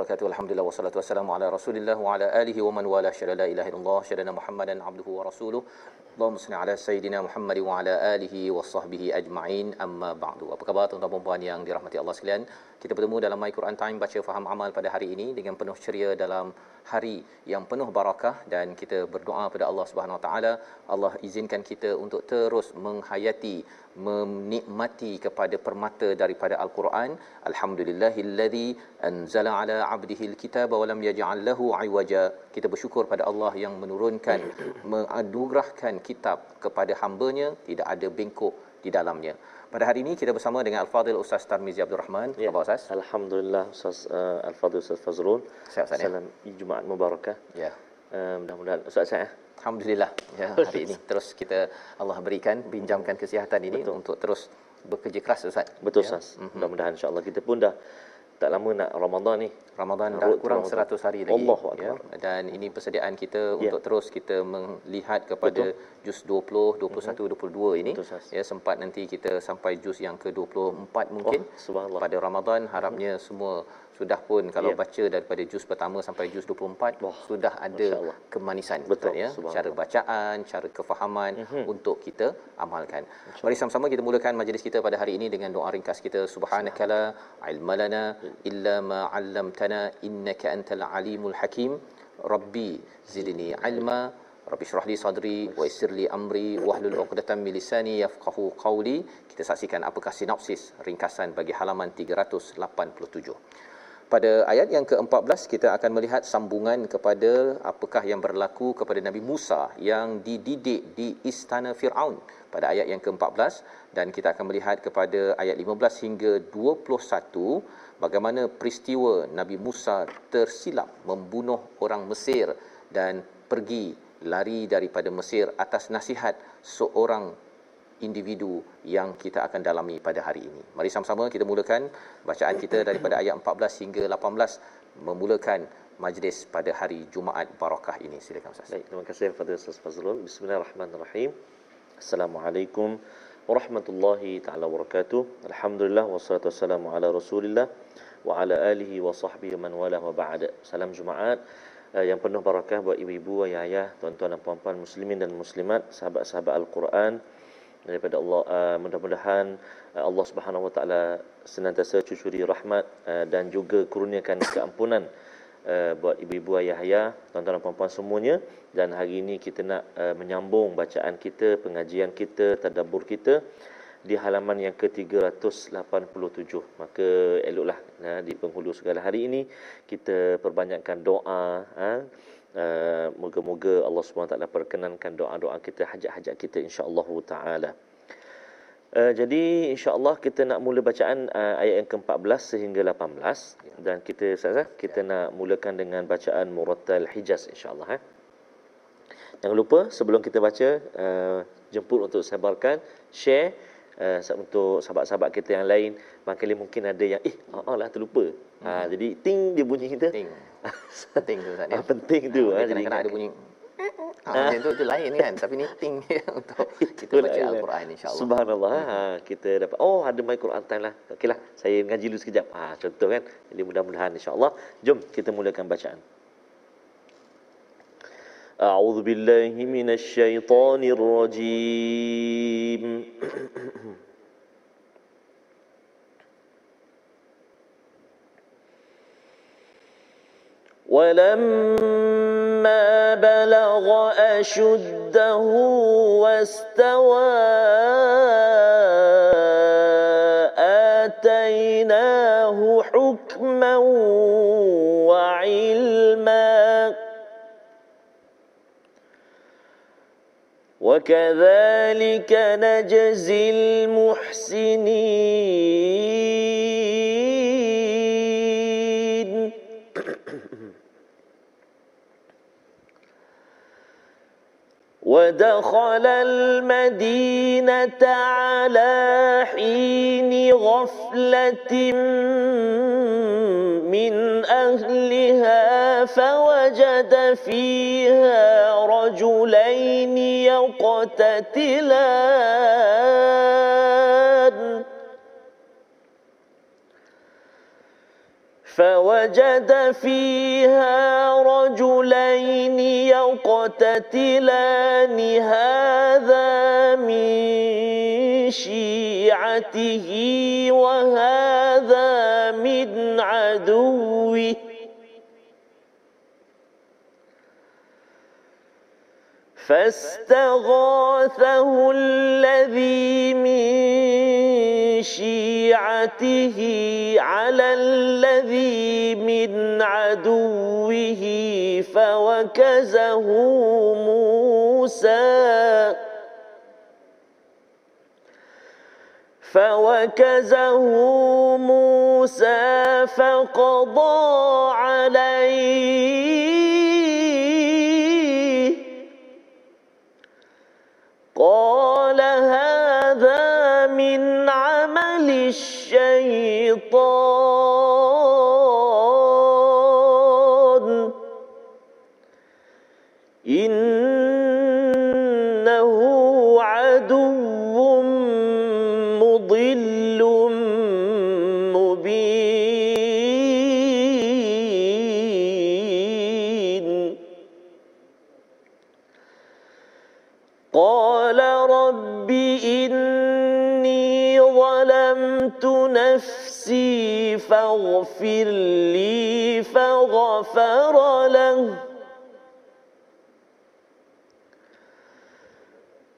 Wabarakatuh. Alhamdulillah wassalatu wassalamu ala Rasulillah wa ala alihi wa man wala syada la ilaha illallah syadana Muhammadan abduhu wa rasuluh. Allahumma salli ala sayidina Muhammad wa ala alihi wa sahbihi ajma'in. Amma ba'du. Apa khabar tuan-tuan dan puan yang dirahmati Allah sekalian? Kita bertemu dalam My Quran Time baca faham amal pada hari ini dengan penuh ceria dalam hari yang penuh barakah dan kita berdoa pada Allah Subhanahu Wa Taala Allah izinkan kita untuk terus menghayati menikmati kepada permata daripada al-Quran. Alhamdulillahillazi anzala ala 'abdihi al-kitaba wa lam yaj'al lahu 'iwaja. Kita bersyukur pada Allah yang menurunkan menganugerahkan kitab kepada hamba-Nya. Tidak ada bengkok di dalamnya pada hari ini kita bersama dengan Al-Fadhil Ustaz Tarmizi Abdul Rahman. Ya. Apa Ustaz? Alhamdulillah Ustaz uh, Al-Fadhil Ustaz Fazrul. Sihat Ustaz ya? Salam Jumaat Mubarakah. Ya. Uh, mudah-mudahan Ustaz saya Alhamdulillah ya hari ini terus kita Allah berikan pinjamkan kesihatan ini Betul. untuk terus bekerja keras Ustaz. betul Ya. Ustaz. Mudah-mudahan insya-Allah kita pun dah tak lama nak Ramadan ni. Ramadan dah kurang Ramadan. 100 hari lagi Allahu ya dan ini persediaan kita Ya. untuk terus kita melihat kepada juz 20 21 22 ini Betul, ya sempat nanti kita sampai juz yang ke-24 mungkin Oh, subhanallah. pada Ramadan harapnya semua sudah pun kalau Ya. baca daripada juz pertama sampai juz 24 Wah, sudah ada kemanisan Betul, ya? cara bacaan cara kefahaman untuk kita amalkan. Mari sama-sama kita mulakan majlis kita pada hari ini dengan doa ringkas kita. Subhanakala ilmalana illa ma 'allamtana innaka antal alimul hakim. Rabbi zidni ilma rabbi shrah li sadri wa yassir li amri wahlul 'uqdatam min lisani yafqahu qawli. Kita saksikan apakah sinopsis ringkasan bagi halaman 387 pada ayat yang ke-14 kita akan melihat sambungan kepada apakah yang berlaku kepada Nabi Musa yang dididik di istana Firaun pada ayat yang ke-14. Dan kita akan melihat kepada ayat 15 hingga 21 bagaimana peristiwa Nabi Musa tersilap membunuh orang Mesir dan pergi lari daripada Mesir atas nasihat seorang individu yang kita akan dalami pada hari ini. Mari sama-sama kita mulakan bacaan kita daripada ayat 14 hingga 18 memulakan majlis pada hari Jumaat Barakah ini. Silakan Ustaz. Baik, terima kasih kepada Ustaz Fazrul. Bismillahirrahmanirrahim. Assalamualaikum warahmatullahi taala wabarakatuh. Alhamdulillah wassalatu wassalamu ala Rasulillah wa ala alihi wa sahbihi man wala wa ba'da. Salam Jumaat uh, yang penuh barakah buat ibu-ibu, ayah-ayah, tuan-tuan dan puan-puan muslimin dan muslimat, sahabat-sahabat Al-Quran daripada Allah uh, mudah-mudahan uh, Allah Subhanahu wa taala senantiasa cucuri rahmat uh, dan juga kurniakan keampunan uh, buat ibu-ibu ayah-ayah, tuan-tuan dan puan-puan semuanya dan hari ini kita nak uh, menyambung bacaan kita, pengajian kita, tadabbur kita di halaman yang ke-387. Maka eloklah uh, di penghulu segala hari ini kita perbanyakkan doa uh, Uh, moga-moga Allah SWT perkenankan doa-doa kita, hajat-hajat kita insya-Allah taala. Uh, jadi insya-Allah kita nak mula bacaan uh, ayat yang ke-14 sehingga 18 dan kita Ustaz kita nak mulakan dengan bacaan Murattal Hijaz insya-Allah eh. Jangan lupa sebelum kita baca uh, jemput untuk sebarkan, share uh, untuk sahabat-sahabat kita yang lain. Maknanya mungkin ada yang eh ah uh, lah terlupa. Hmm. Uh, jadi ting dia bunyi kita. Ting. penting tu Ustaz. Ya? Ah, penting tu. Ha, jadi kena ada bunyi Ha, macam tu, tu lain kan tapi ni ting untuk kita baca al-Quran insya-Allah. Subhanallah. Hmm. Ha, kita dapat oh ada my Quran time lah. Okeylah, saya ngaji dulu sekejap. Ha, contoh kan. Jadi mudah-mudahan insya-Allah. Jom kita mulakan bacaan. أعوذ بالله من الشيطان الرجيم. ولما بلغ أشده واستوى وكذلك نجزي المحسنين ودخل المدينة على حين غفلة من أهلها فوجد فيها رجلين يقتتلان. فوجد فيها رجلين يقتتلان هذا من شيعته وهذا من عدوه. فاستغاثه الذي من شيعته على الذي من عدوه فوكزه موسى فوكزه موسى فقضى عليه فاغفر لي فغفر له.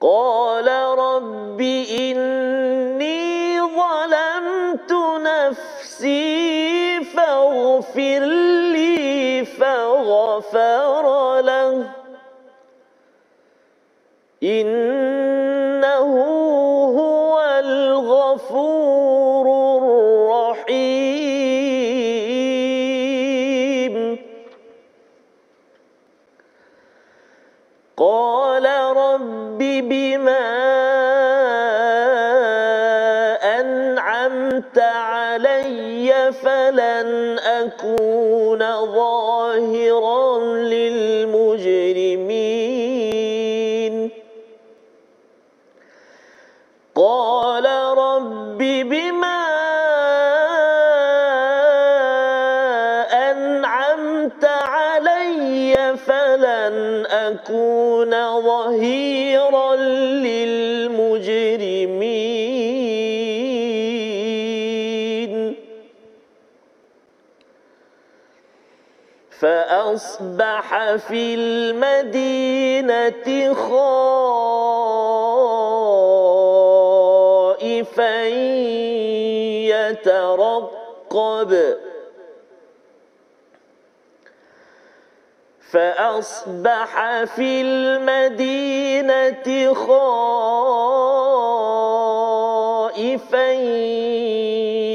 قال رب إني ظلمت نفسي فاغفر لي فغفر له. أكون فأصبح في المدينة خائفا يترقب. فأصبح في المدينة خائفا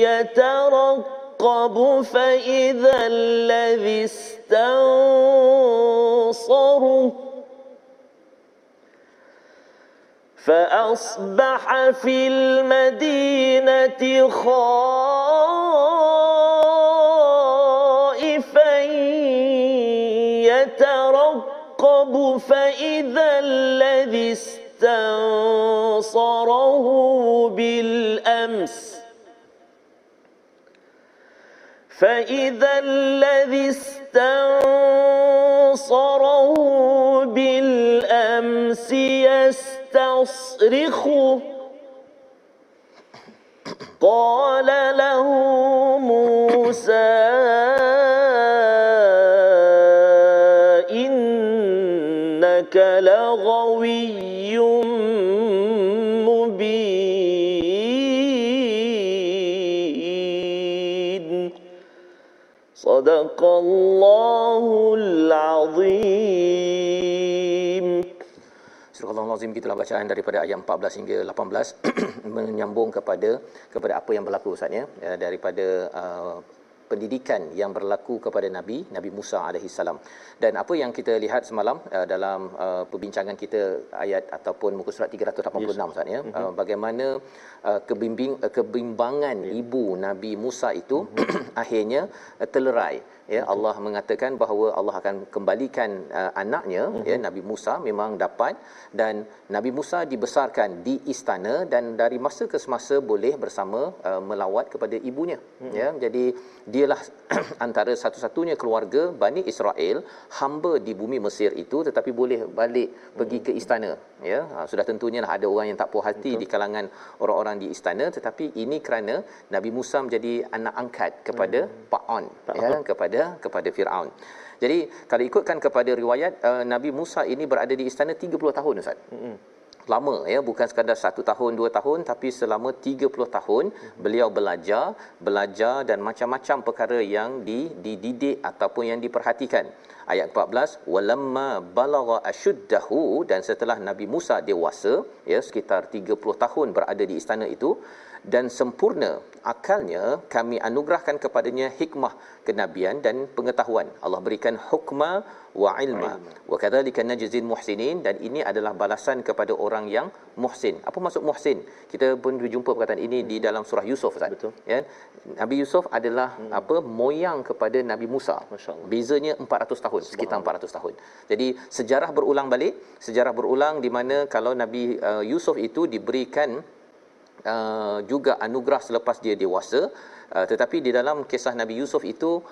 يترقب. فإذا الذي استنصره فأصبح في المدينة خائفا يترقب فإذا الذي استنصره بالأمس فإذا الذي استنصره بالأمس يستصرخه. قال له موسى صدق الله العظيم Surah Al-Azim gitulah bacaan daripada ayat 14 hingga 18 menyambung kepada kepada apa yang berlaku Ustaz ya ya, daripada uh, pendidikan yang berlaku kepada Nabi Nabi Musa alaihi salam. Dan apa yang kita lihat semalam uh, dalam uh, perbincangan kita ayat ataupun muka surat 386 yes. Ustaz ya mm-hmm. uh, bagaimana uh, kebimbing uh, kebimbangan yeah. ibu Nabi Musa itu mm-hmm. akhirnya uh, terlerai ya Allah mengatakan bahawa Allah akan kembalikan uh, anaknya uh-huh. ya Nabi Musa memang dapat dan Nabi Musa dibesarkan di istana dan dari masa ke semasa boleh bersama uh, melawat kepada ibunya uh-huh. ya jadi dialah antara satu-satunya keluarga Bani Israel hamba di bumi Mesir itu tetapi boleh balik pergi ke istana ya ha, sudah tentunya lah ada orang yang tak puas hati Betul. di kalangan orang-orang di istana tetapi ini kerana Nabi Musa menjadi anak angkat kepada hmm. Pak On ya kepada kepada Firaun. Jadi kalau ikutkan kepada riwayat uh, Nabi Musa ini berada di istana 30 tahun ustaz. Hmm lama ya. Bukan sekadar satu tahun dua tahun tapi selama 30 tahun beliau belajar belajar dan macam-macam perkara yang dididik ataupun yang diperhatikan. Ayat 14 walamma balagha ashuddahu dan setelah Nabi Musa dewasa ya sekitar 30 tahun berada di istana itu dan sempurna akalnya kami anugerahkan kepadanya hikmah kenabian dan pengetahuan. Allah berikan hukma wa ilma. Wa kadzalika najzil muhsinin. Dan ini adalah balasan kepada orang yang muhsin. Apa maksud muhsin? Kita pun berjumpa perkataan ini hmm. di dalam surah Yusuf Ustaz. Betul. Ya. Nabi Yusuf adalah hmm. apa? Moyang kepada Nabi Musa. Bezanya 400 tahun sekitar 400 tahun. Jadi sejarah berulang balik. Sejarah berulang di mana kalau Nabi uh, Yusuf itu diberikan uh, juga anugerah selepas dia dewasa Uh, tetapi di dalam kisah Nabi Yusuf itu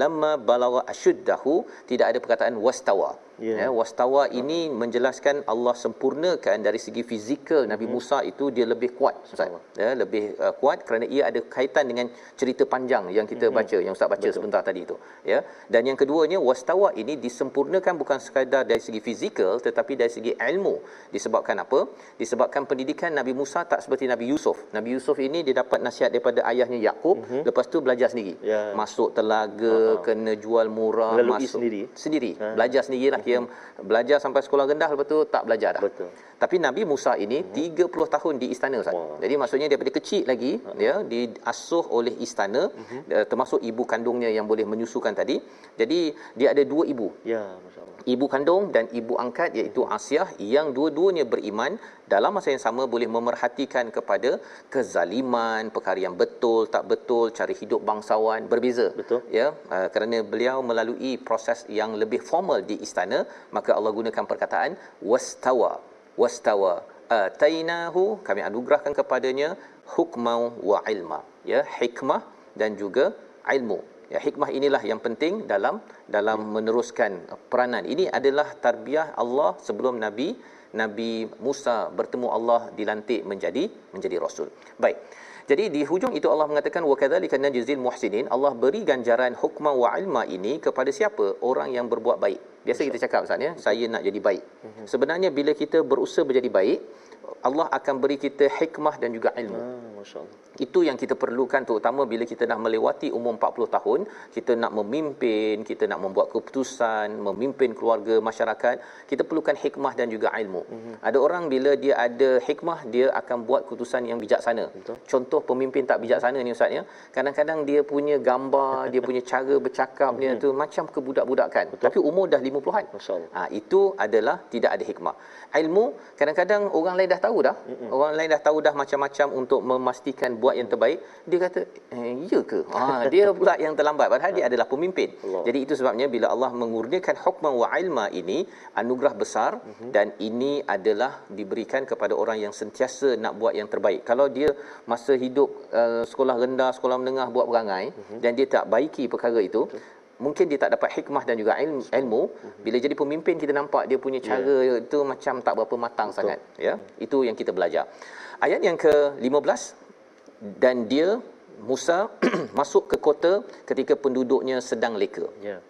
lamma balagha ashuddahu tidak ada perkataan wastawa yeah. ya wastawa ini menjelaskan Allah sempurnakan dari segi fizikal Nabi mm-hmm. Musa itu dia lebih kuat ustaz ya lebih uh, kuat kerana ia ada kaitan dengan cerita panjang yang kita mm-hmm. baca yang ustaz baca Betul. sebentar tadi itu ya dan yang keduanya wastawa ini disempurnakan bukan sekadar dari segi fizikal tetapi dari segi ilmu disebabkan apa disebabkan pendidikan Nabi Musa tak seperti Nabi Yusuf Nabi Yusuf ini dia dapat nasihat daripada ayahnya Yakub mm-hmm. lepas tu belajar sendiri yeah. masuk telaga uh-huh. kena jual murah Lalu masuk sendiri sendiri uh-huh. belajar sendirilah dia belajar sampai sekolah rendah lepas tu tak belajar dah. Betul. Tapi Nabi Musa ini hmm. 30 tahun di istana Ustaz. Wow. Jadi maksudnya daripada kecil lagi uh-huh. ya diasuh oleh istana uh-huh. termasuk ibu kandungnya yang boleh menyusukan tadi. Jadi dia ada dua ibu. Ya, masya-Allah. Ibu kandung dan ibu angkat iaitu Asiah yang dua-duanya beriman dalam masa yang sama boleh memerhatikan kepada kezaliman, perkara yang betul, tak betul, cara hidup bangsawan berbeza. Betul. Ya, uh, kerana beliau melalui proses yang lebih formal di istana, maka Allah gunakan perkataan wastawa. Wastawa atainahu kami anugerahkan kepadanya hukmau wa ilma. Ya, hikmah dan juga ilmu. Ya, hikmah inilah yang penting dalam dalam meneruskan peranan. Ini adalah tarbiyah Allah sebelum Nabi Nabi Musa bertemu Allah dilantik menjadi menjadi rasul. Baik. Jadi di hujung itu Allah mengatakan wa kadzalika najzil muhsinin. Allah beri ganjaran hukma wa ilma ini kepada siapa? Orang yang berbuat baik. Biasa kita cakap Ustaz ya, saya nak jadi baik. Sebenarnya bila kita berusaha menjadi baik, Allah akan beri kita hikmah dan juga ilmu. Masya-Allah. Itu yang kita perlukan terutama bila kita dah melewati umur 40 tahun, kita nak memimpin, kita nak membuat keputusan, memimpin keluarga, masyarakat, kita perlukan hikmah dan juga ilmu. Mm-hmm. Ada orang bila dia ada hikmah, dia akan buat keputusan yang bijaksana. Betul. Contoh pemimpin tak bijaksana ni ustaz ya. Kadang-kadang dia punya gambar, dia punya cara bercakap dia tu macam kebudak-budakan. Betul. Tapi umur dah 50-an. Masya-Allah. Ha, itu adalah tidak ada hikmah. Ilmu kadang-kadang orang lain dah tahu dah. Mm-mm. Orang lain dah tahu dah macam-macam untuk memastikan buat yang terbaik. Dia kata, eh, "Ya ke?" Ha, dia pula yang terlambat padahal dia adalah pemimpin. Allah. Jadi itu sebabnya bila Allah mengurniakan hukman wa ilma ini anugerah besar mm-hmm. dan ini adalah diberikan kepada orang yang sentiasa nak buat yang terbaik. Kalau dia masa hidup uh, sekolah rendah, sekolah menengah buat perangai mm-hmm. dan dia tak baiki perkara itu, Betul mungkin dia tak dapat hikmah dan juga ilmu, ilmu bila jadi pemimpin kita nampak dia punya cara yeah. itu macam tak berapa matang Betul. sangat ya. Itu yang kita belajar. Ayat yang ke-15 dan dia Musa masuk ke kota ketika penduduknya sedang leka. Yeah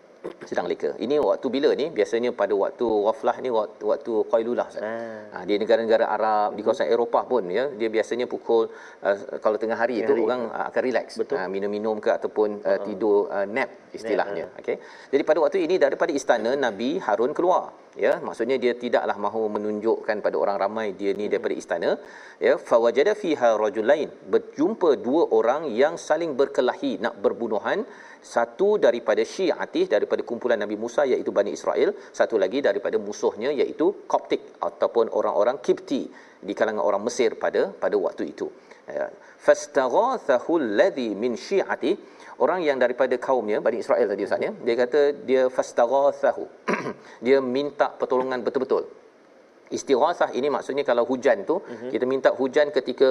sedang leka. Ini waktu bila ni? Biasanya pada waktu waflah ni waktu, waktu qailulah. Ah. Ha, di negara-negara Arab, di kawasan Eropah pun ya, dia biasanya pukul uh, kalau tengah hari itu orang uh, akan relax. Uh, minum-minum ke ataupun uh, tidur uh, nap istilahnya. Uh. Okey. Jadi pada waktu ini daripada istana Nabi Harun keluar. Ya, maksudnya dia tidaklah mahu menunjukkan pada orang ramai dia ni daripada istana. Ya, fawajada fiha rajulain. Berjumpa dua orang yang saling berkelahi nak berbunuhan satu daripada Syiatih daripada kumpulan Nabi Musa iaitu Bani Israel satu lagi daripada musuhnya iaitu Koptik ataupun orang-orang Kipti di kalangan orang Mesir pada pada waktu itu ya. fastaghathahu alladhi min syi'ati orang yang daripada kaumnya Bani Israel tadi ustaz ya dia kata dia fastaghathahu dia minta pertolongan betul-betul Istighasah ini maksudnya kalau hujan tu uh-huh. kita minta hujan ketika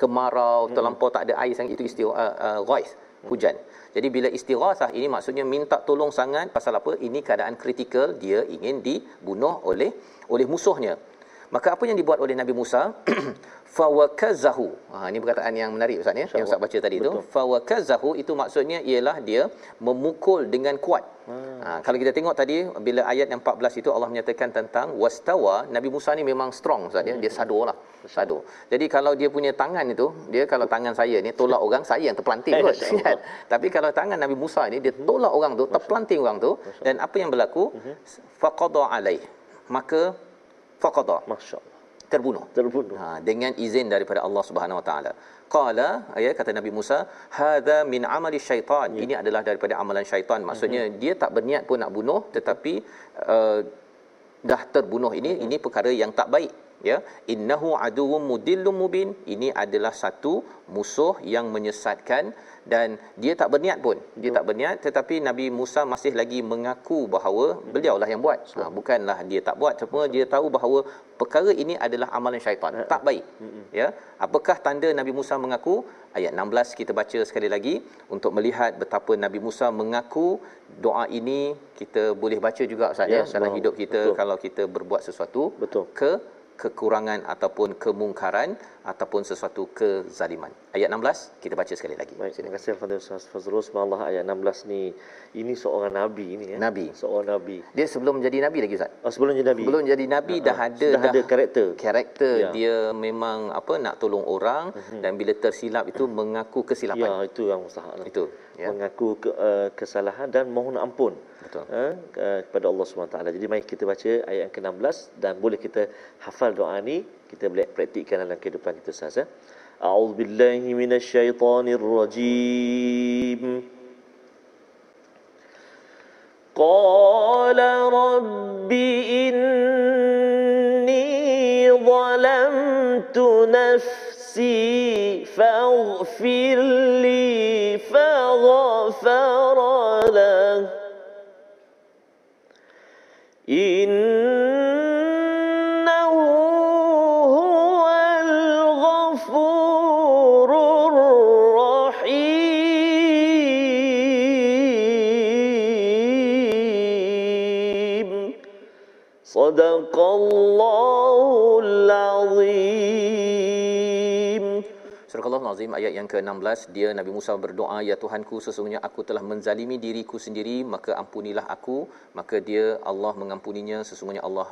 kemarau uh-huh. terlampau tak ada air sangat itu istighas uh, uh, ghais hujan. Jadi bila istighasah ini maksudnya minta tolong sangat pasal apa? Ini keadaan kritikal dia ingin dibunuh oleh oleh musuhnya. Maka apa yang dibuat oleh Nabi Musa? Fawakazahu. Ha ini perkataan yang menarik Ustaz ya. Yang Ustaz baca tadi Betul. tu. Fawakazahu itu maksudnya ialah dia memukul dengan kuat. Hmm. Ha, kalau kita tengok tadi bila ayat yang 14 itu Allah menyatakan tentang wastawa Nabi Musa ni memang strong Ustaz ya. Dia sadorlah. Sador. Jadi kalau dia punya tangan itu, dia kalau tangan saya ni tolak orang, saya yang terpelanting kot. Kan? Tapi kalau tangan Nabi Musa ni dia tolak orang tu, terpelanting orang tu dan apa yang berlaku? Mhm. Faqada alaih. Maka faqada masyaallah. Terbunuh. Terbunuh. Ha dengan izin daripada Allah Subhanahu Wa Taala. Qala ayat kata Nabi Musa hadza min amali syaitan. Ya. ini adalah daripada amalan syaitan. Maksudnya uh-huh. dia tak berniat pun nak bunuh tetapi uh, dah terbunuh. Ini uh-huh. ini perkara yang tak baik ya innahu aduwwum mudillum mubin. Ini adalah satu musuh yang menyesatkan dan dia tak berniat pun. Dia tak berniat tetapi Nabi Musa masih lagi mengaku bahawa beliaulah yang buat. Ha, bukanlah dia tak buat cuma dia tahu bahawa perkara ini adalah amalan syaitan. Ha. tak baik. Ya apakah tanda Nabi Musa mengaku? Ayat 16 kita baca sekali lagi untuk melihat betapa Nabi Musa mengaku doa ini. Kita boleh baca juga ustaz ya, ya dalam hidup kita betul. kalau kita berbuat sesuatu betul. ke kekurangan ataupun kemungkaran ataupun sesuatu kezaliman. Ayat 16 kita baca sekali lagi. Baik, terima kasih kepada Ustaz Fazrul. Subhanallah ayat 16 ni ini seorang nabi ini ya. Nabi. Seorang nabi. Dia sebelum menjadi nabi lagi Ustaz. Oh, sebelum jadi nabi. Sebelum jadi nabi uh-huh. dah ada dah, dah ada karakter. Karakter ya. dia memang apa nak tolong orang uh-huh. dan bila tersilap itu mengaku kesilapan. Ya, itu yang mustahak. Itu. Ya. Mengaku ke, uh, kesalahan dan mohon ampun. Betul. Uh, kepada Allah SWT. Jadi mari kita baca ayat yang ke-16 dan boleh kita hafal doa ni, kita boleh praktikkan dalam kehidupan kita sahaja. أعوذ بالله من الشيطان الرجيم قال رب إني ظلمت نفسي فاغفر لي فغفر Al-Azim ayat yang ke-16 dia Nabi Musa berdoa ya Tuhanku sesungguhnya aku telah menzalimi diriku sendiri maka ampunilah aku. Maka dia Allah mengampuninya sesungguhnya Allah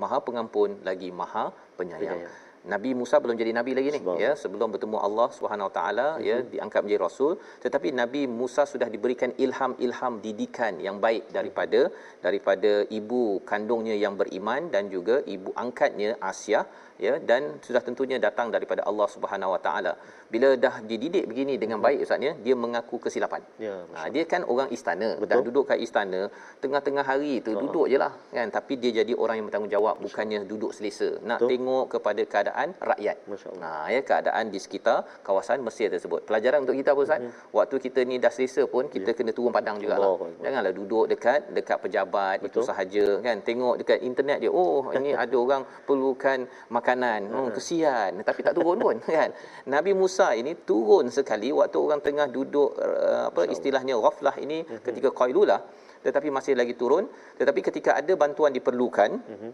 Maha Pengampun lagi Maha Penyayang. Nabi Musa belum jadi nabi lagi ni ya? Sebelum bertemu Allah Subhanahu Wa Taala ya Mhm. diangkat menjadi rasul. Tetapi Nabi Musa sudah diberikan ilham-ilham didikan yang baik daripada daripada ibu kandungnya yang beriman dan juga ibu angkatnya Asia ya dan sudah tentunya datang daripada Allah Subhanahu Wa Taala bila dah dididik begini dengan baik ustaznya dia mengaku kesilapan Ya, ha, dia kan orang istana Betul. dah duduk kat istana tengah-tengah hari tu duduk je lah kan tapi dia jadi orang yang bertanggungjawab bukannya duduk selesa nak Betul. tengok kepada keadaan rakyat. Nah, ya keadaan di sekitar kawasan Mesir tersebut. Pelajaran untuk kita apa Ustaz? Mm-hmm. Waktu kita ni dah selesa pun kita yeah. kena turun padang jugalah. Allah. Janganlah duduk dekat dekat pejabat Betul. itu sahaja kan. Tengok dekat internet dia, oh ini ada orang perlukan makanan. Hmm, kesian tapi tak turun pun kan. Nabi Musa ini turun sekali waktu orang tengah duduk uh, apa istilahnya ghaflah ini mm-hmm. ketika qailulah tetapi masih lagi turun tetapi ketika ada bantuan diperlukan mm-hmm.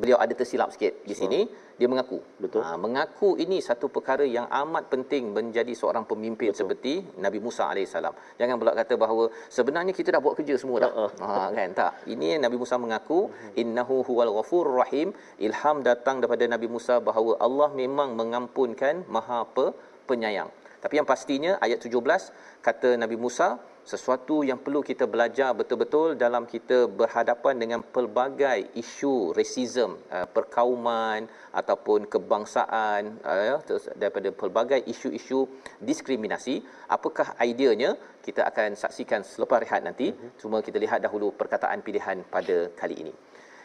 Beliau ada tersilap sikit di sini dia mengaku Betul. Ha, mengaku ini satu perkara yang amat penting menjadi seorang pemimpin Betul. seperti Nabi Musa alaihissalam. Jangan pula kata bahawa sebenarnya kita dah buat kerja semua dah. Uh-uh. Ha kan tak. Ini Nabi Musa mengaku innahu huwal ghafurur rahim. Ilham datang daripada Nabi Musa bahawa Allah memang mengampunkan Maha pe- penyayang. Tapi yang pastinya ayat 17 kata Nabi Musa sesuatu yang perlu kita belajar betul-betul dalam kita berhadapan dengan pelbagai isu racism, uh, perkauman ataupun kebangsaan uh, daripada pelbagai isu-isu diskriminasi. Apakah ideanya? Kita akan saksikan selepas rehat nanti. Cuma kita lihat dahulu perkataan pilihan pada kali ini.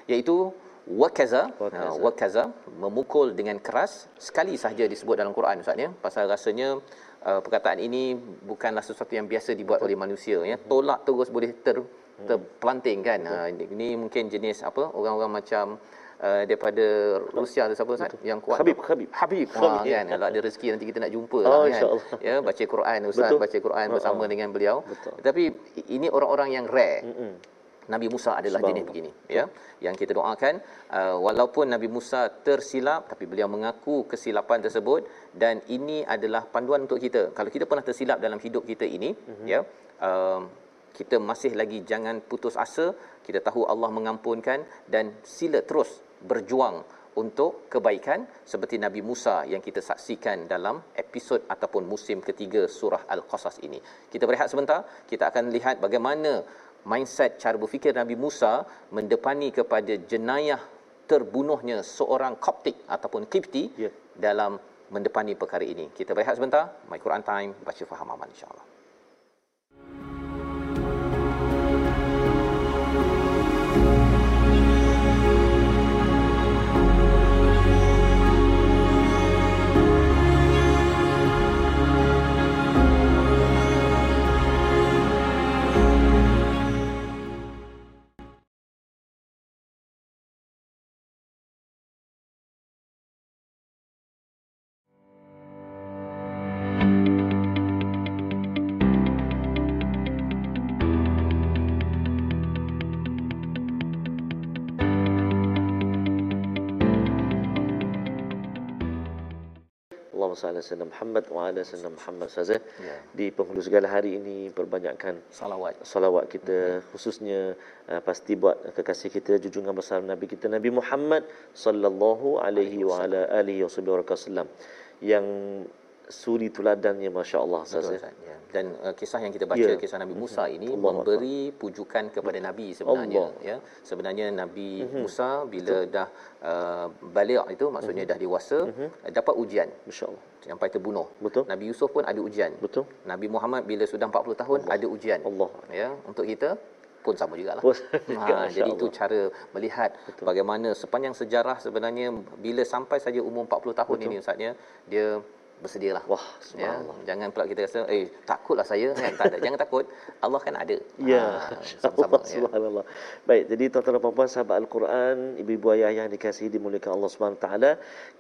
Iaitu wakaza Wakaza. uh, wakaza memukul dengan keras sekali sahaja disebut dalam Quran Ustaz ya pasal rasanya uh, perkataan ini bukanlah sesuatu yang biasa dibuat oleh manusia ya tolak terus boleh ter terpelanting kan uh, ini mungkin jenis apa orang-orang macam uh, daripada Rusia tu siapa Ustaz yang kuat Habib? Habib. Habib ha, Habib, ya. kan kalau ada rezeki nanti kita nak jumpa Oh, lah, kan insyaAllah. ya baca Quran Ustaz Betul. baca Quran Ha, bersama ha. dengan beliau Betul. tetapi ini orang-orang yang rare Mm-mm. Nabi Musa adalah jenis begini ya. Yang kita doakan uh, walaupun Nabi Musa tersilap tapi beliau mengaku kesilapan tersebut dan ini adalah panduan untuk kita. Kalau kita pernah tersilap dalam hidup kita ini mm-hmm. ya um, kita masih lagi jangan putus asa. Kita tahu Allah mengampunkan dan sila terus berjuang untuk kebaikan seperti Nabi Musa yang kita saksikan dalam episod ataupun musim ketiga surah Al-Qasas ini. Kita berehat sebentar, kita akan lihat bagaimana mindset cara berfikir Nabi Musa mendepani kepada jenayah terbunuhnya seorang Koptik ataupun Kipti Ya. dalam mendepani perkara ini. Kita berehat sebentar, My Quran Time, baca faham aman insya-Allah. Salli ala sayyidina Muhammad wa ala sayyidina Muhammad saja. Ya. Di penghulu segala hari ini perbanyakkan Salawat. salawat kita khususnya uh, pasti buat kekasih kita junjungan besar Nabi kita Nabi Muhammad sallallahu alaihi wa ala alihi wasallam yang suri teladannya masya-Allah Betul, Ustaz. ya. Ustaz. Ya. Dan uh, kisah yang kita baca Ya. kisah Nabi Musa ini Allah memberi pujukan kepada Nabi sebenarnya Allah. ya. Sebenarnya Nabi Musa bila dah uh, balik itu maksudnya dah dewasa dapat ujian Masya-Allah. sampai terbunuh. Betul. Nabi Yusuf pun ada ujian. Betul. Nabi Muhammad bila sudah 40 tahun ada ujian. Allah. Ya, untuk kita pun sama jugalah. Ha, jadi itu Allah. cara melihat Betul. bagaimana sepanjang sejarah sebenarnya bila sampai saja umur 40 tahun Betul. ini ustaznya dia bersedialah. Wah, ya, subhanallah. jangan pula kita rasa eh takutlah saya kan tak ada. Jangan takut. Allah kan ada. Ya, Ha, sama-sama Allah, ya. subhanallah. Baik, jadi tuan-tuan dan puan-puan sahabat Al-Quran, ibu-ibu ayah yang dikasihi dimuliakan Allah Subhanahu taala,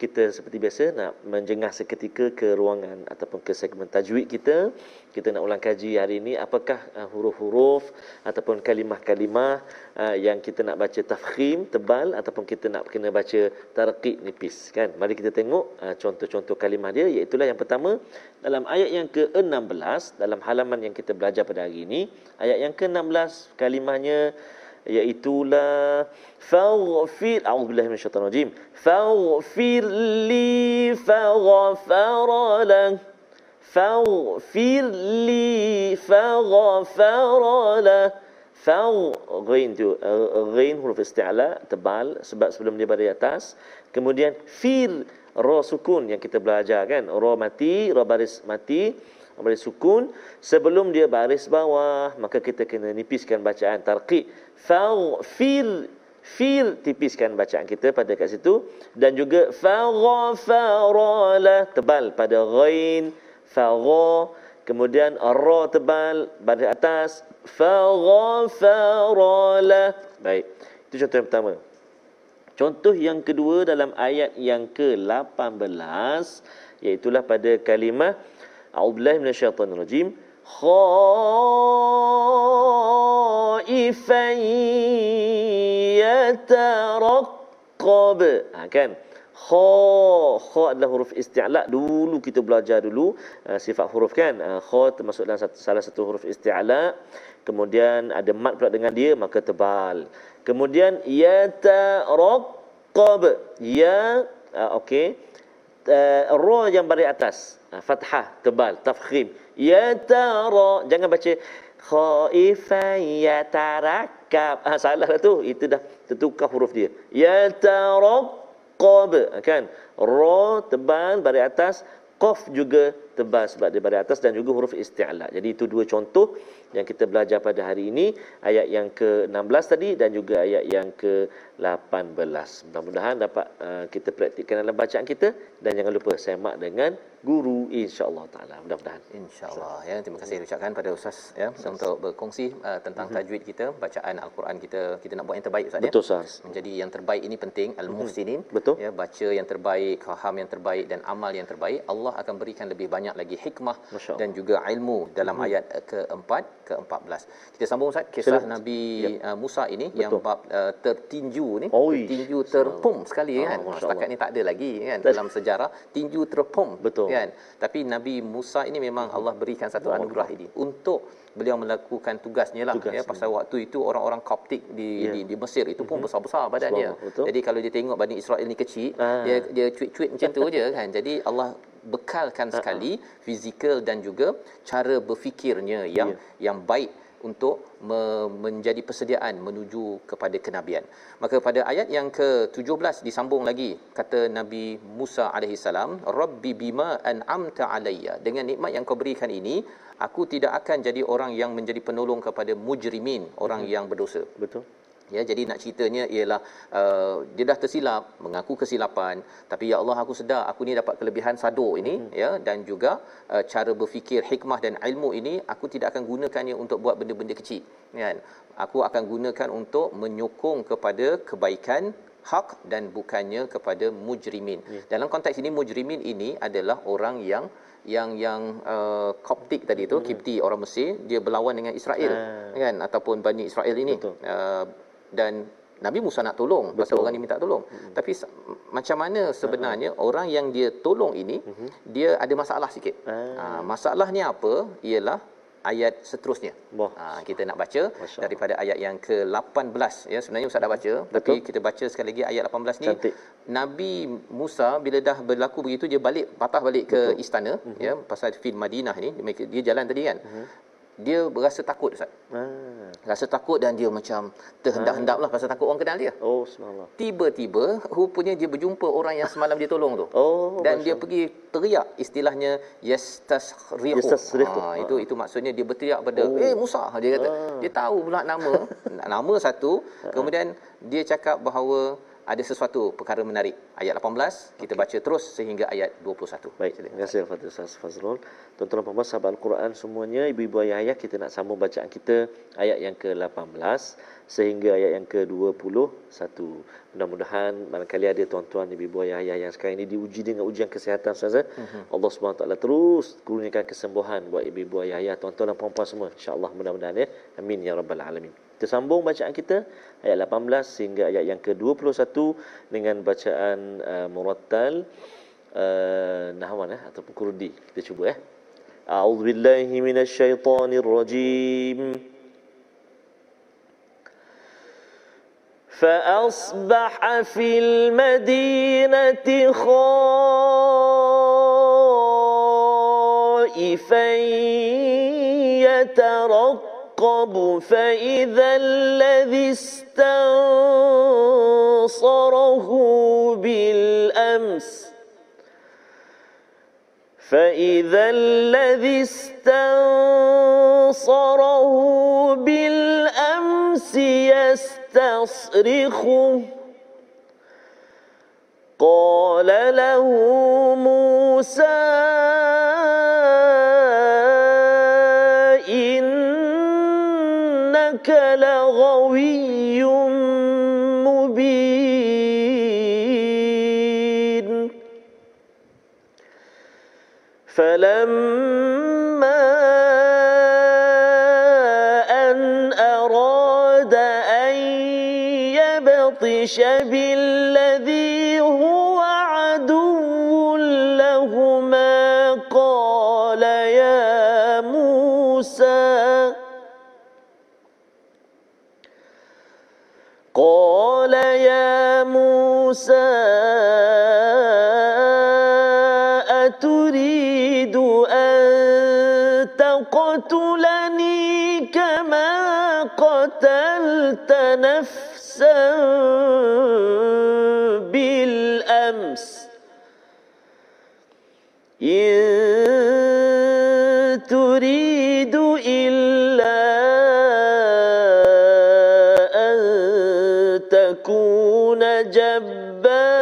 kita seperti biasa nak menjengah seketika ke ruangan ataupun ke segmen tajwid kita. Kita nak ulang kaji hari ini apakah uh, huruf-huruf ataupun kalimah-kalimah uh, yang kita nak baca tafkhim tebal ataupun kita nak kena baca tarqiq nipis kan. Mari kita tengok uh, contoh-contoh kalimah dia iaitu yang pertama dalam ayat yang ke-16 dalam halaman yang kita belajar pada hari ini ayat yang ke-16 kalimahnya iaitu la faghfir a'udzubillahi minasyaitonir rajim faghfir li faghfara lahu faghfir li faghfara lahu Fau ghain tu ghain huruf isti'la tebal sebab sebelum dia berada di atas. Kemudian fir ra sukun yang kita belajar kan? Ra mati ra baris mati baris sukun. Sebelum dia baris bawah maka kita kena nipiskan bacaan tarqiq. Fau fir fir tipiskan bacaan kita pada kat situ. Dan juga faghfara tebal pada ghain fagha. Kemudian ra tebal baris atas faghfara baik. Itu contoh yang pertama contoh yang kedua dalam ayat yang ke-18 iaitu pada kalimah a'udzubillahi minasyaitonir rajim khaifan yataraqqab. Ha kan? Kha kha adalah huruf isti'la. Dulu kita belajar dulu uh, sifat huruf kan? Uh, kha termasuk dalam satu, salah satu huruf isti'la. Kemudian ada mat pula dengan dia maka tebal kemudian ya taraqab ya uh, okey uh, ra yang baris atas. Uh, fathah tebal tafkhim. Ya tara jangan baca. Khaifan ya tarakab ah salah lah tu. Itu dah tertukar huruf dia. Ya taraqab qab kan? Ra tebal baris atas. Qaf juga tebal sebab dia baris atas dan juga huruf isti'la. Jadi itu dua contoh yang kita belajar pada hari ini ayat yang ke-16 tadi dan juga ayat yang ke-18. Mudah-mudahan dapat uh, kita praktikkan dalam bacaan kita. Dan jangan lupa semak dengan guru insya-Allah taala. Mudah-mudahan. insya-Allah. Ya terima kasih ucapkan pada ustaz ya ustaz. untuk berkongsi uh, tentang mm-hmm. tajwid kita bacaan al-Quran kita kita nak buat yang terbaik ustaz ya. Betul ustaz. Menjadi yang terbaik ini penting al-muhsinin mm-hmm. betul. Ya baca yang terbaik faham yang terbaik dan amal yang terbaik. Allah akan berikan lebih banyak lagi hikmah dan juga ilmu dalam mm-hmm. ayat keempat ke-14 kita sambung ustaz kisah Sila. Nabi yep. uh, Musa ini betul. yang bab uh, tertinju ni. Oi. tinju terpum sekali oh, kan setakat ni tak ada lagi kan dalam sejarah. Tinju terpum betul kan tapi nabi Musa ini memang. Allah berikan satu anugerah ini untuk beliau melakukan tugasnya lah Tugas ya pasal ini. waktu itu orang-orang Koptik di, yeah. di di Mesir itu pun mm-hmm. besar-besar badan dia. Jadi kalau dia tengok Bani Israel ni kecil, ah. dia dia cuit-cuit macam tu je kan. Jadi Allah bekalkan ah, sekali uh-huh. fizikal dan juga cara berfikirnya yang yeah. yang baik untuk me- menjadi persediaan menuju kepada kenabian. Maka pada ayat yang ke-17 disambung lagi kata Nabi Musa alaihi salam, "Rabbi bima an'amta alayya." Dengan nikmat yang kau berikan ini, aku tidak akan jadi orang yang menjadi penolong kepada mujrimin, orang hmm. yang berdosa. Betul ya jadi nak ceritanya ialah uh, dia dah tersilap mengaku kesilapan tapi ya Allah aku sedar aku ni dapat kelebihan sado ini hmm. ya dan juga uh, cara berfikir hikmah dan ilmu ini aku tidak akan gunakannya untuk buat benda-benda kecil kan aku akan gunakan untuk menyokong kepada kebaikan hak dan bukannya kepada mujrimin ya. dalam konteks ini mujrimin ini adalah orang yang yang yang uh, Koptik tadi tu hmm. Kipti orang Mesir dia berlawan dengan Israel hmm. kan ataupun Bani Israel ini uh, dan Nabi Musa nak tolong Betul. pasal orang ni minta tolong. Hmm. Tapi macam mana sebenarnya uh-huh. orang yang dia tolong ini uh-huh. dia ada masalah sikit. Uh-huh. Ha, masalahnya apa? Ialah ayat seterusnya. Ha, kita nak baca daripada ayat yang ke-18 ya sebenarnya ustaz dah baca Betul. tapi kita baca sekali lagi ayat 18 ni. Cantik. Nabi Musa bila dah berlaku begitu dia balik patah balik ke Betul. istana uh-huh. ya pasal fil Madinah ni dia jalan tadi kan. Uh-huh dia berasa takut Ustaz. Hmm. Rasa takut dan dia macam terhendak-hendap lah pasal takut orang kenal dia. Oh, subhanallah. Tiba-tiba, rupanya dia berjumpa orang yang semalam dia tolong tu. Oh, dan dia pergi teriak istilahnya yastasrihu. Yastasrihu. Ha, itu itu maksudnya dia berteriak pada, oh. eh Musa, dia kata. Ah. Dia tahu pula nama. nama satu. Ah. Kemudian dia cakap bahawa ada sesuatu perkara menarik. Ayat 18 kita okay. baca terus sehingga ayat 21. Baik, terima kasih kepada Ustaz Fazrul. Tuan-tuan puan sahabat Al-Quran semuanya, ibu-ibu ayah-ayah kita nak sambung bacaan kita ayat yang ke-18 sehingga ayat yang ke-21. Mudah-mudahan barangkali ada tuan-tuan ibu-ibu ayah-ayah yang sekarang ini diuji dengan ujian kesihatan Ustaz. Uh-huh. Allah Subhanahu taala terus kurniakan kesembuhan buat ibu-ibu ayah-ayah, tuan-tuan dan puan-puan semua. Insya-Allah mudah-mudahan ya. Amin ya rabbal alamin. Kita sambung bacaan kita ayat 18 hingga ayat yang ke-21 dengan bacaan uh, murattal uh, nahwan eh ataupun kurdi. Kita cuba ya. A'udzubillahi minasyaitonirrajim. rajim. فأصبح في المدينة خائفا يترقب فإذا الذي استنصره بالأمس فإذا الذي استنصره بالأمس يستصرخه. قال له موسى يبطش تكون جبارا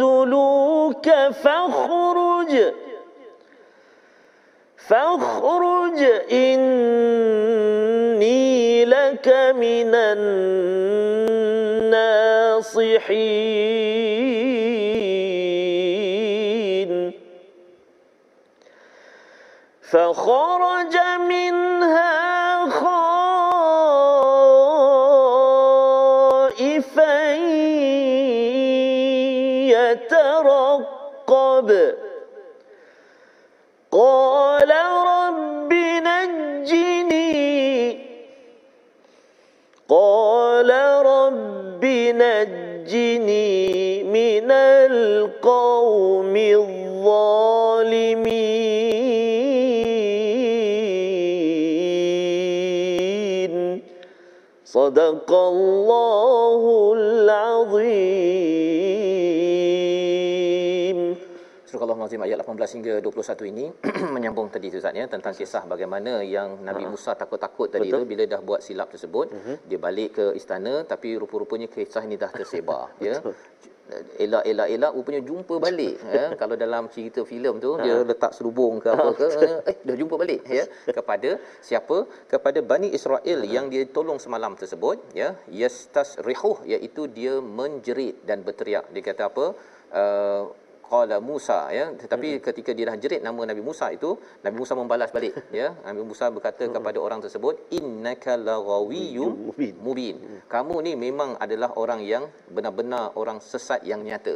ليقتلوك فاخرج. فاخرج إني لك من الناصحين. فخرج صدق الله العظيم Surah Al-Azim ayat 18 hingga 21 ini menyambung tadi tu Ustaz ya tentang kisah bagaimana yang Nabi Musa takut-takut tadi Betul. tu bila dah buat silap tersebut dia balik ke istana tapi rupa-rupanya kisah ini dah tersebar ya elak elak elak rupanya jumpa balik ya kalau dalam cerita filem tu dia letak serubung ke apa ke eh dah jumpa balik ya. Kepada siapa? Kepada Bani Israel yang dia tolong semalam tersebut ya. Yastasrihuh iaitu dia menjerit dan berteriak. Dia kata apa? Uh, qala Musa ya. Tetapi hmm. ketika dia dah jerit nama Nabi Musa itu Nabi Musa membalas balik ya. Nabi Musa berkata kepada orang tersebut innaka laghawiyyun mubin, mubin. Hmm. kamu ni memang adalah orang yang benar-benar orang sesat yang nyata.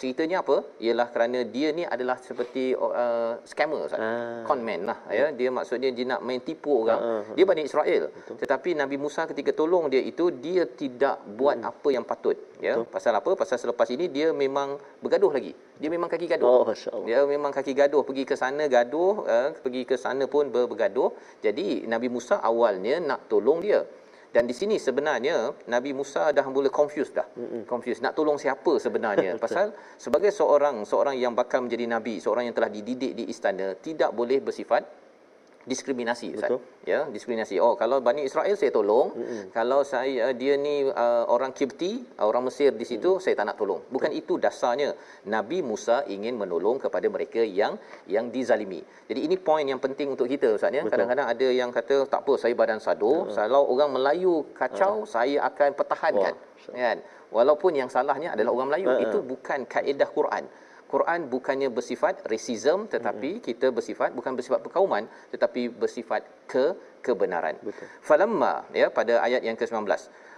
Ceritanya apa? Ialah kerana dia ni adalah seperti uh, scammer Ustaz. Ah. conman lah ya. Dia maksudnya dia nak main tipu orang. Ah, ah, dia Bani Israel. Betul. tetapi Nabi Musa ketika tolong dia itu dia tidak buat hmm. apa yang patut ya. Betul. pasal apa? Pasal selepas ini dia memang bergaduh lagi. Dia memang kaki gaduh? Oh masyaallah. Dia memang kaki gaduh. Pergi ke sana gaduh uh, pergi ke sana pun bergaduh. Jadi Nabi Musa awalnya nak tolong dia. Dan di sini sebenarnya Nabi Musa dah mula confused dah. Mm-hmm. Confused. Nak tolong siapa sebenarnya? Pasal sebagai seorang seorang yang bakal menjadi nabi, seorang yang telah dididik di istana tidak boleh bersifat diskriminasi Ustaz. Ya, diskriminasi. Oh, kalau Bani Israel saya tolong. Mm-hmm. Kalau saya dia ni uh, orang Kipti, orang Mesir di situ mm-hmm. saya tak nak tolong. Bukan Betul. itu dasarnya. Nabi Musa ingin menolong kepada mereka yang yang dizalimi. Jadi ini poin yang penting untuk kita Ustaz ya. Kadang-kadang ada yang kata tak apa saya badan sado, mm-hmm. kalau orang Melayu kacau mm-hmm. saya akan pertahankan. Oh, kan? Walaupun yang salahnya adalah orang Melayu. Mm-hmm. Itu bukan kaedah Quran. Quran bukannya bersifat racism tetapi hmm. kita bersifat bukan bersifat perkauman tetapi bersifat ke kebenaran. Betul. Falamma ya pada ayat yang ke-19.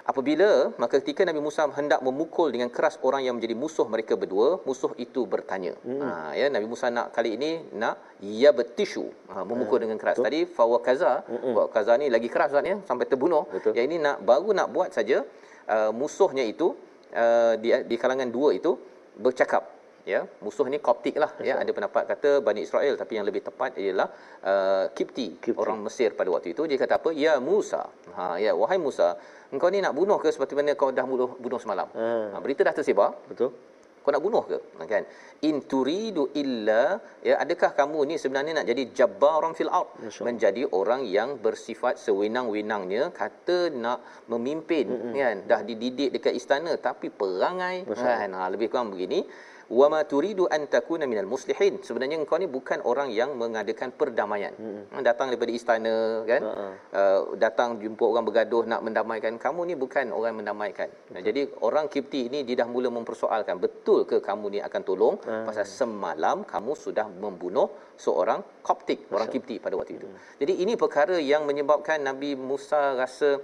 Apabila maka ketika Nabi Musa hendak memukul dengan keras orang yang menjadi musuh mereka berdua, musuh itu bertanya. Hmm. Ha ya Nabi Musa nak kali ini nak ya betishu ha, memukul hmm. dengan keras. Betul. Tadi fawakaza, hmm. fawakaza ni lagi keras kan ya sampai terbunuh. Betul. Yang ini nak baru nak buat saja uh, musuhnya itu uh, di di kalangan dua itu bercakap ya. Musuh ni koptik lah ya. Ada pendapat kata Bani Israel tapi yang lebih tepat ialah uh, Kipti, Kipti. orang Mesir pada waktu itu. Dia kata apa? Ya Musa. Ha ya wahai Musa engkau ni nak bunuh ke seperti mana kau dah bunuh bunuh semalam? Hmm. ha, berita dah tersebar. Betul. Kau nak bunuh ke? Ha, kan? In turidu illa ya adakah kamu ni sebenarnya nak jadi jabbaran fil ard? Menjadi orang yang bersifat sewenang-wenangnya. Kata nak memimpin mm-hmm. kan? Dah dididik dekat istana tapi perangai. Kan? Ha, lebih kurang begini wa ma turidu an takuna minal muslihin. Sebenarnya engkau ni bukan orang yang mengadakan perdamaian. Hmm. datang daripada istana kan? Uh-huh. uh, datang jumpa orang bergaduh nak mendamaikan. Kamu ni bukan orang mendamaikan. Nah, jadi orang Kipti ini dia dah mula mempersoalkan betul ke kamu ni akan tolong? Uh-huh. pasal semalam kamu sudah membunuh seorang Koptik orang Kipti pada waktu itu. Hmm. jadi ini perkara yang menyebabkan Nabi Musa rasa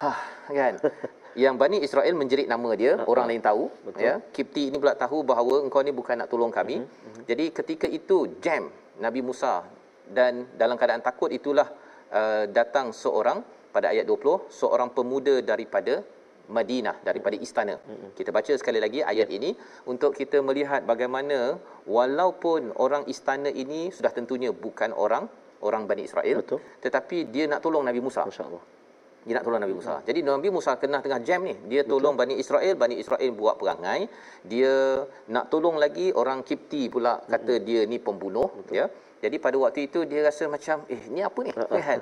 ha kan yang Bani Israel menjerit nama dia, uh-huh. orang lain tahu, Betul. ya. Kipti ini pula tahu bahawa engkau ni bukan nak tolong kami. Uh-huh. Uh-huh. Jadi ketika itu jam Nabi Musa dan dalam keadaan takut itulah uh, datang seorang pada ayat 20, seorang pemuda daripada Madinah daripada istana. Uh-huh. Kita baca sekali lagi ayat yeah. ini untuk kita melihat bagaimana walaupun orang istana ini sudah tentunya bukan orang orang Bani Israel Betul. tetapi dia nak tolong Nabi Musa. Masya-Allah dia nak tolong Nabi Musa. Hmm. Jadi Nabi Musa kena tengah jam ni. Dia tolong Betul. Bani Israel, Bani Israel buat perangai. Dia nak tolong lagi orang Kipti pula kata hmm. dia ni pembunuh, Betul. ya. Jadi pada waktu itu dia rasa macam eh ni apa ni? Kan?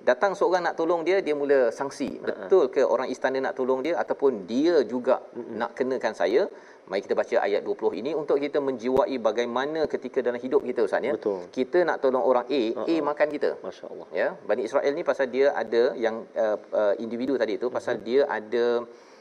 Datang seorang nak tolong dia, dia mula sangsi. Betul ke orang istana nak tolong dia ataupun dia juga hmm. nak kenakan saya? Mari kita baca ayat 20 ini untuk kita menjiwai bagaimana ketika dalam hidup kita Ustaz ya. Betul. Kita nak tolong orang A, uh-uh. A makan kita. Masya-Allah. Ya, Bani Israel ni pasal dia ada yang uh, uh, individu tadi itu pasal uh-huh. dia ada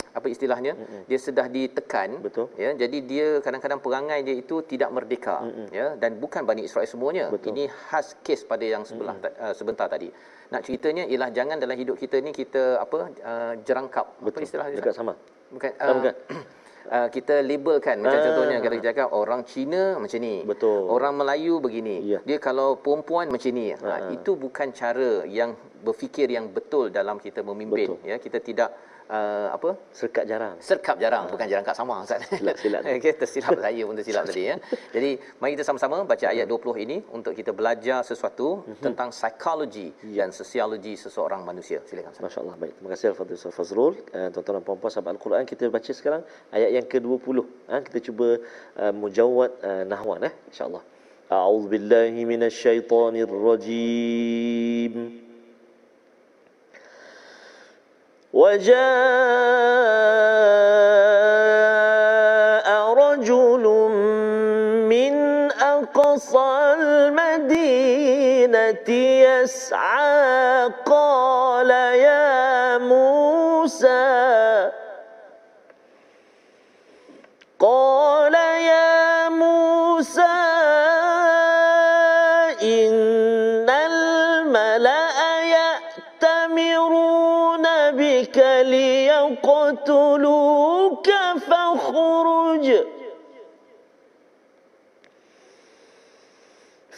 apa istilahnya uh-huh. dia sudah ditekan Betul. ya jadi dia kadang-kadang perangai dia itu tidak merdeka uh-huh. ya dan bukan Bani Israel semuanya Betul. ini khas kes pada yang sebelah uh-huh. uh, sebentar tadi nak ceritanya ialah jangan dalam hidup kita ni kita apa uh, jerangkap Betul. apa istilahnya dekat sama bukan uh, bukan uh, kita labelkan macam ah. contohnya kalau kita cakap orang Cina macam ni betul orang Melayu begini ya. dia kalau perempuan macam ni ah. uh, itu bukan cara yang berfikir yang betul dalam kita memimpin betul. ya kita tidak uh, apa? Serkap jarang. Serkap jarang ha. bukan jarang kat sama ustaz. Silap silap. Okey tersilap saya pun tersilap tadi ya. Jadi mari kita sama-sama baca ayat 20 ini untuk kita belajar sesuatu mm-hmm. tentang psikologi yeah. dan sosiologi seseorang manusia. Silakan ustaz. Masyaallah baik. Terima kasih al-fadhil ustaz Fazrul. Uh, tuan-tuan dan puan-puan sahabat al-Quran kita baca sekarang ayat yang ke-20 ha, kita cuba uh, mujawad uh, nahwan eh insyaallah. A'udzu billahi minasyaitonir rajim وجاء رجل من أقصى المدينة يسعى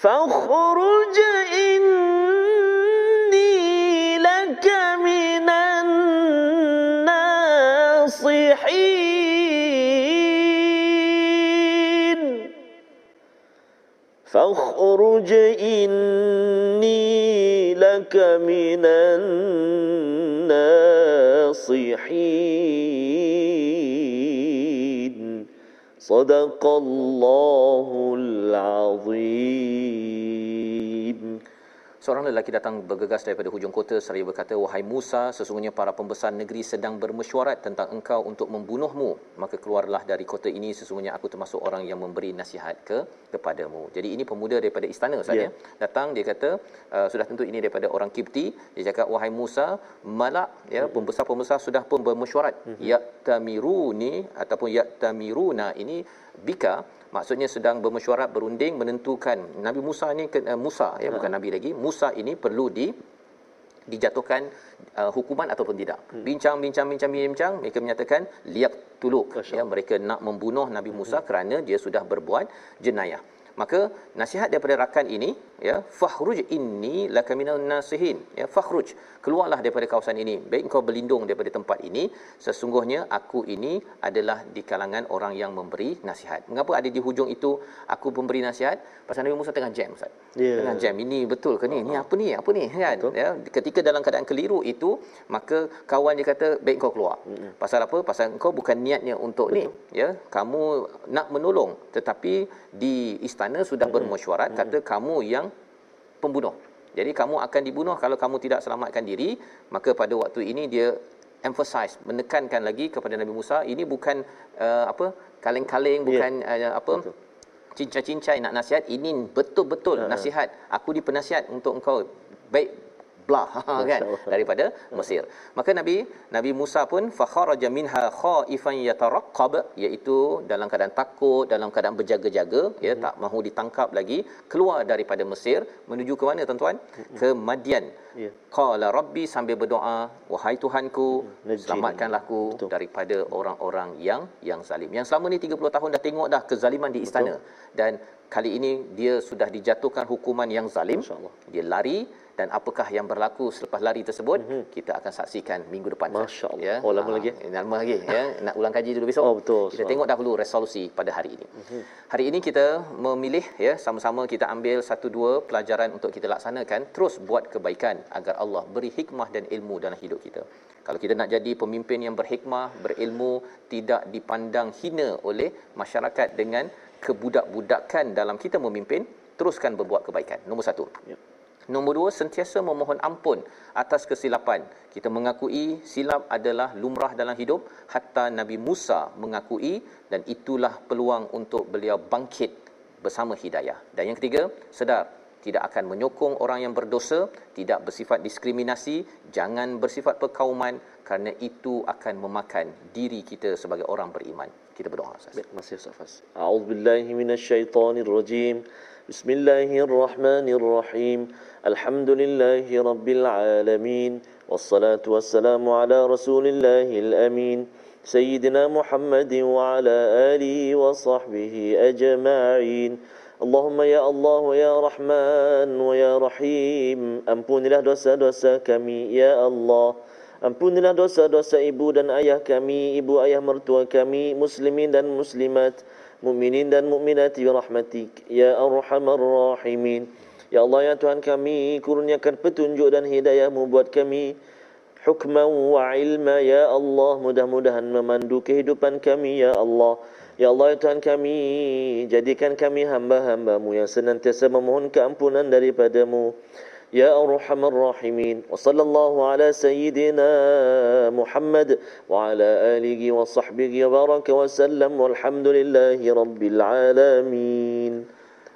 فاخرج إني لك من الناصحين. فاخرج إني لك من الناصحين. صدق الله العظيم Seorang lelaki datang bergegas daripada hujung kota seraya berkata, Wahai Musa, sesungguhnya para pembesar negeri sedang bermesyuarat tentang engkau untuk membunuhmu. Maka keluarlah dari kota ini, sesungguhnya aku termasuk orang yang memberi nasihat ke kepadamu. Jadi ini pemuda daripada istana saja. Yeah. Datang, dia kata, uh, sudah tentu ini daripada orang Kipti. Dia cakap, Wahai Musa, malak, ya, pembesar-pembesar sudah pun bermesyuarat. Mm-hmm. Yaktamiruni ataupun yaktamiruna ini bika maksudnya sedang bermesyuarat berunding menentukan Nabi Musa ni uh, Musa ya ha. bukan nabi lagi Musa ini perlu di dijatuhkan uh, hukuman ataupun tidak. Hmm. Bincang bincang bincang bincang mereka menyatakan liyak tuluk ya mereka nak membunuh Nabi Musa hmm. kerana dia sudah berbuat jenayah. Maka nasihat daripada rakan ini ya fakhruj inni lakaminal nasihin. Ya fakhruj keluarlah daripada kawasan ini. Baik kau berlindung daripada tempat ini sesungguhnya aku ini adalah di kalangan orang yang memberi nasihat. Mengapa ada di hujung itu aku memberi nasihat? Pasal Nabi Musa tengah jam ustaz. Yeah. tengah jam ini betul ke ni? Uh-huh. ni apa ni? Apa ni? Kan? Betul. ya ketika dalam keadaan keliru itu maka kawan dia kata baik kau keluar. Mm-hmm. pasal apa? Pasal kau bukan niatnya untuk betul. ni ya kamu nak menolong tetapi di istana sudah mm-hmm. bermesyuarat mm-hmm. kata kamu yang pembunuh. Jadi kamu akan dibunuh kalau kamu tidak selamatkan diri, maka pada waktu ini dia emphasize menekankan lagi kepada Nabi Musa ini bukan uh, apa kaleng-kaleng ya. bukan yeah. uh, apa cincai-cincai nak nasihat ini betul-betul uh-huh. nasihat aku dipenasihat untuk engkau baik blah kan daripada Mesir. Maka Nabi Nabi Musa pun fakharaja minha khaifan yataraqqab iaitu dalam keadaan takut, dalam keadaan berjaga-jaga hmm. ya tak mahu ditangkap lagi keluar daripada Mesir menuju ke mana tuan-tuan? Hmm. Ke Madian. Ya. Qala rabbi sambil berdoa, wahai Tuhanku, hmm. selamatkanlah aku Betul. daripada orang-orang yang yang zalim. Yang selama ni 30 tahun dah tengok dah kezaliman di istana Betul. dan kali ini dia sudah dijatuhkan hukuman yang zalim. Dia lari dan apakah yang berlaku selepas lari tersebut mm-hmm. kita akan saksikan minggu depan masya-Allah. Ya. Oh lama lagi? Ha, lama lagi ya. Nak ulang kaji dulu besok? Oh betul kita tengok dahulu resolusi pada hari ini. Mm-hmm. hari ini kita memilih ya sama-sama kita ambil satu dua pelajaran untuk kita laksanakan terus buat kebaikan agar Allah beri hikmah dan ilmu dalam hidup kita. Kalau kita nak jadi pemimpin yang berhikmah berilmu tidak dipandang hina oleh masyarakat dengan kebudak-budakan dalam kita memimpin teruskan berbuat kebaikan. Nombor satu. Ya. Nombor dua, sentiasa memohon ampun atas kesilapan. Kita mengakui silap adalah lumrah dalam hidup. Hatta Nabi Musa mengakui dan itulah peluang untuk beliau bangkit bersama hidayah. Dan yang ketiga, sedar tidak akan menyokong orang yang berdosa, tidak bersifat diskriminasi, jangan bersifat perkauman kerana itu akan memakan diri kita sebagai orang beriman. Kita berdoa. Terima kasih Ustaz. Minasyaitonirrajim. Bismillahirrahmanirrahim. الحمد لله رب العالمين والصلاة والسلام على رسول الله الأمين سيدنا محمد وعلى آله وصحبه أجمعين اللهم يا الله ويا رحمن ويا رحيم Ampunilah dosa-dosa kami ya Allah Ampunilah dosa-dosa ibu dan ayah kami, ibu ayah mertua kami, muslimin dan muslimat, mukminin dan mukminat bi rahmatik ya arhamar rahimin. Ya Allah ya Tuhan kami kurniakan petunjuk dan hidayahmu buat kami hukman wa ilma. Ya Allah mudah-mudahan memandu kehidupan kami ya Allah. Ya Allah ya Tuhan kami jadikan kami hamba-hambamu yang senantiasa memohon keampunan daripadamu. Ya Arhamar Rahimin wa sallallahu ala sayyidina Muhammad wa ala alihi wa sahbihi wa baraka wa sallam walhamdulillahi rabbil alamin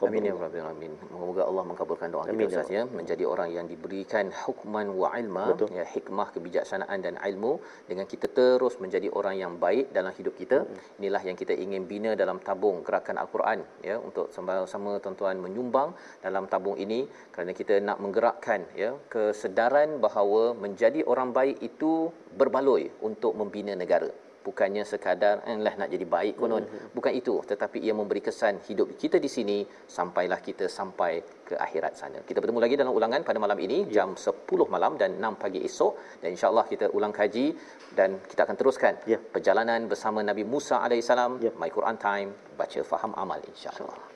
Amin ya rabbal alamin. Moga Allah mengabulkan doa Amin, kita ya Ustaz ya, menjadi orang yang diberikan hukman wa ilma, Betul. ya hikmah, kebijaksanaan dan ilmu dengan kita terus menjadi orang yang baik dalam hidup kita. Inilah yang kita ingin bina dalam tabung gerakan al-Quran ya untuk sama-sama tuan-tuan menyumbang dalam tabung ini kerana kita nak menggerakkan ya kesedaran bahawa menjadi orang baik itu berbaloi untuk membina negara bukannya sekadar lah nak jadi baik konon Hmm. bukan itu tetapi ia memberi kesan hidup kita di sini sampailah kita sampai ke akhirat sana kita bertemu lagi dalam ulangan pada malam ini Ya. jam 10 malam dan 6 pagi esok dan insyaallah kita ulang kaji dan kita akan teruskan Ya. perjalanan bersama Nabi Musa alaihissalam Ya. my Quran time baca faham amal insyaallah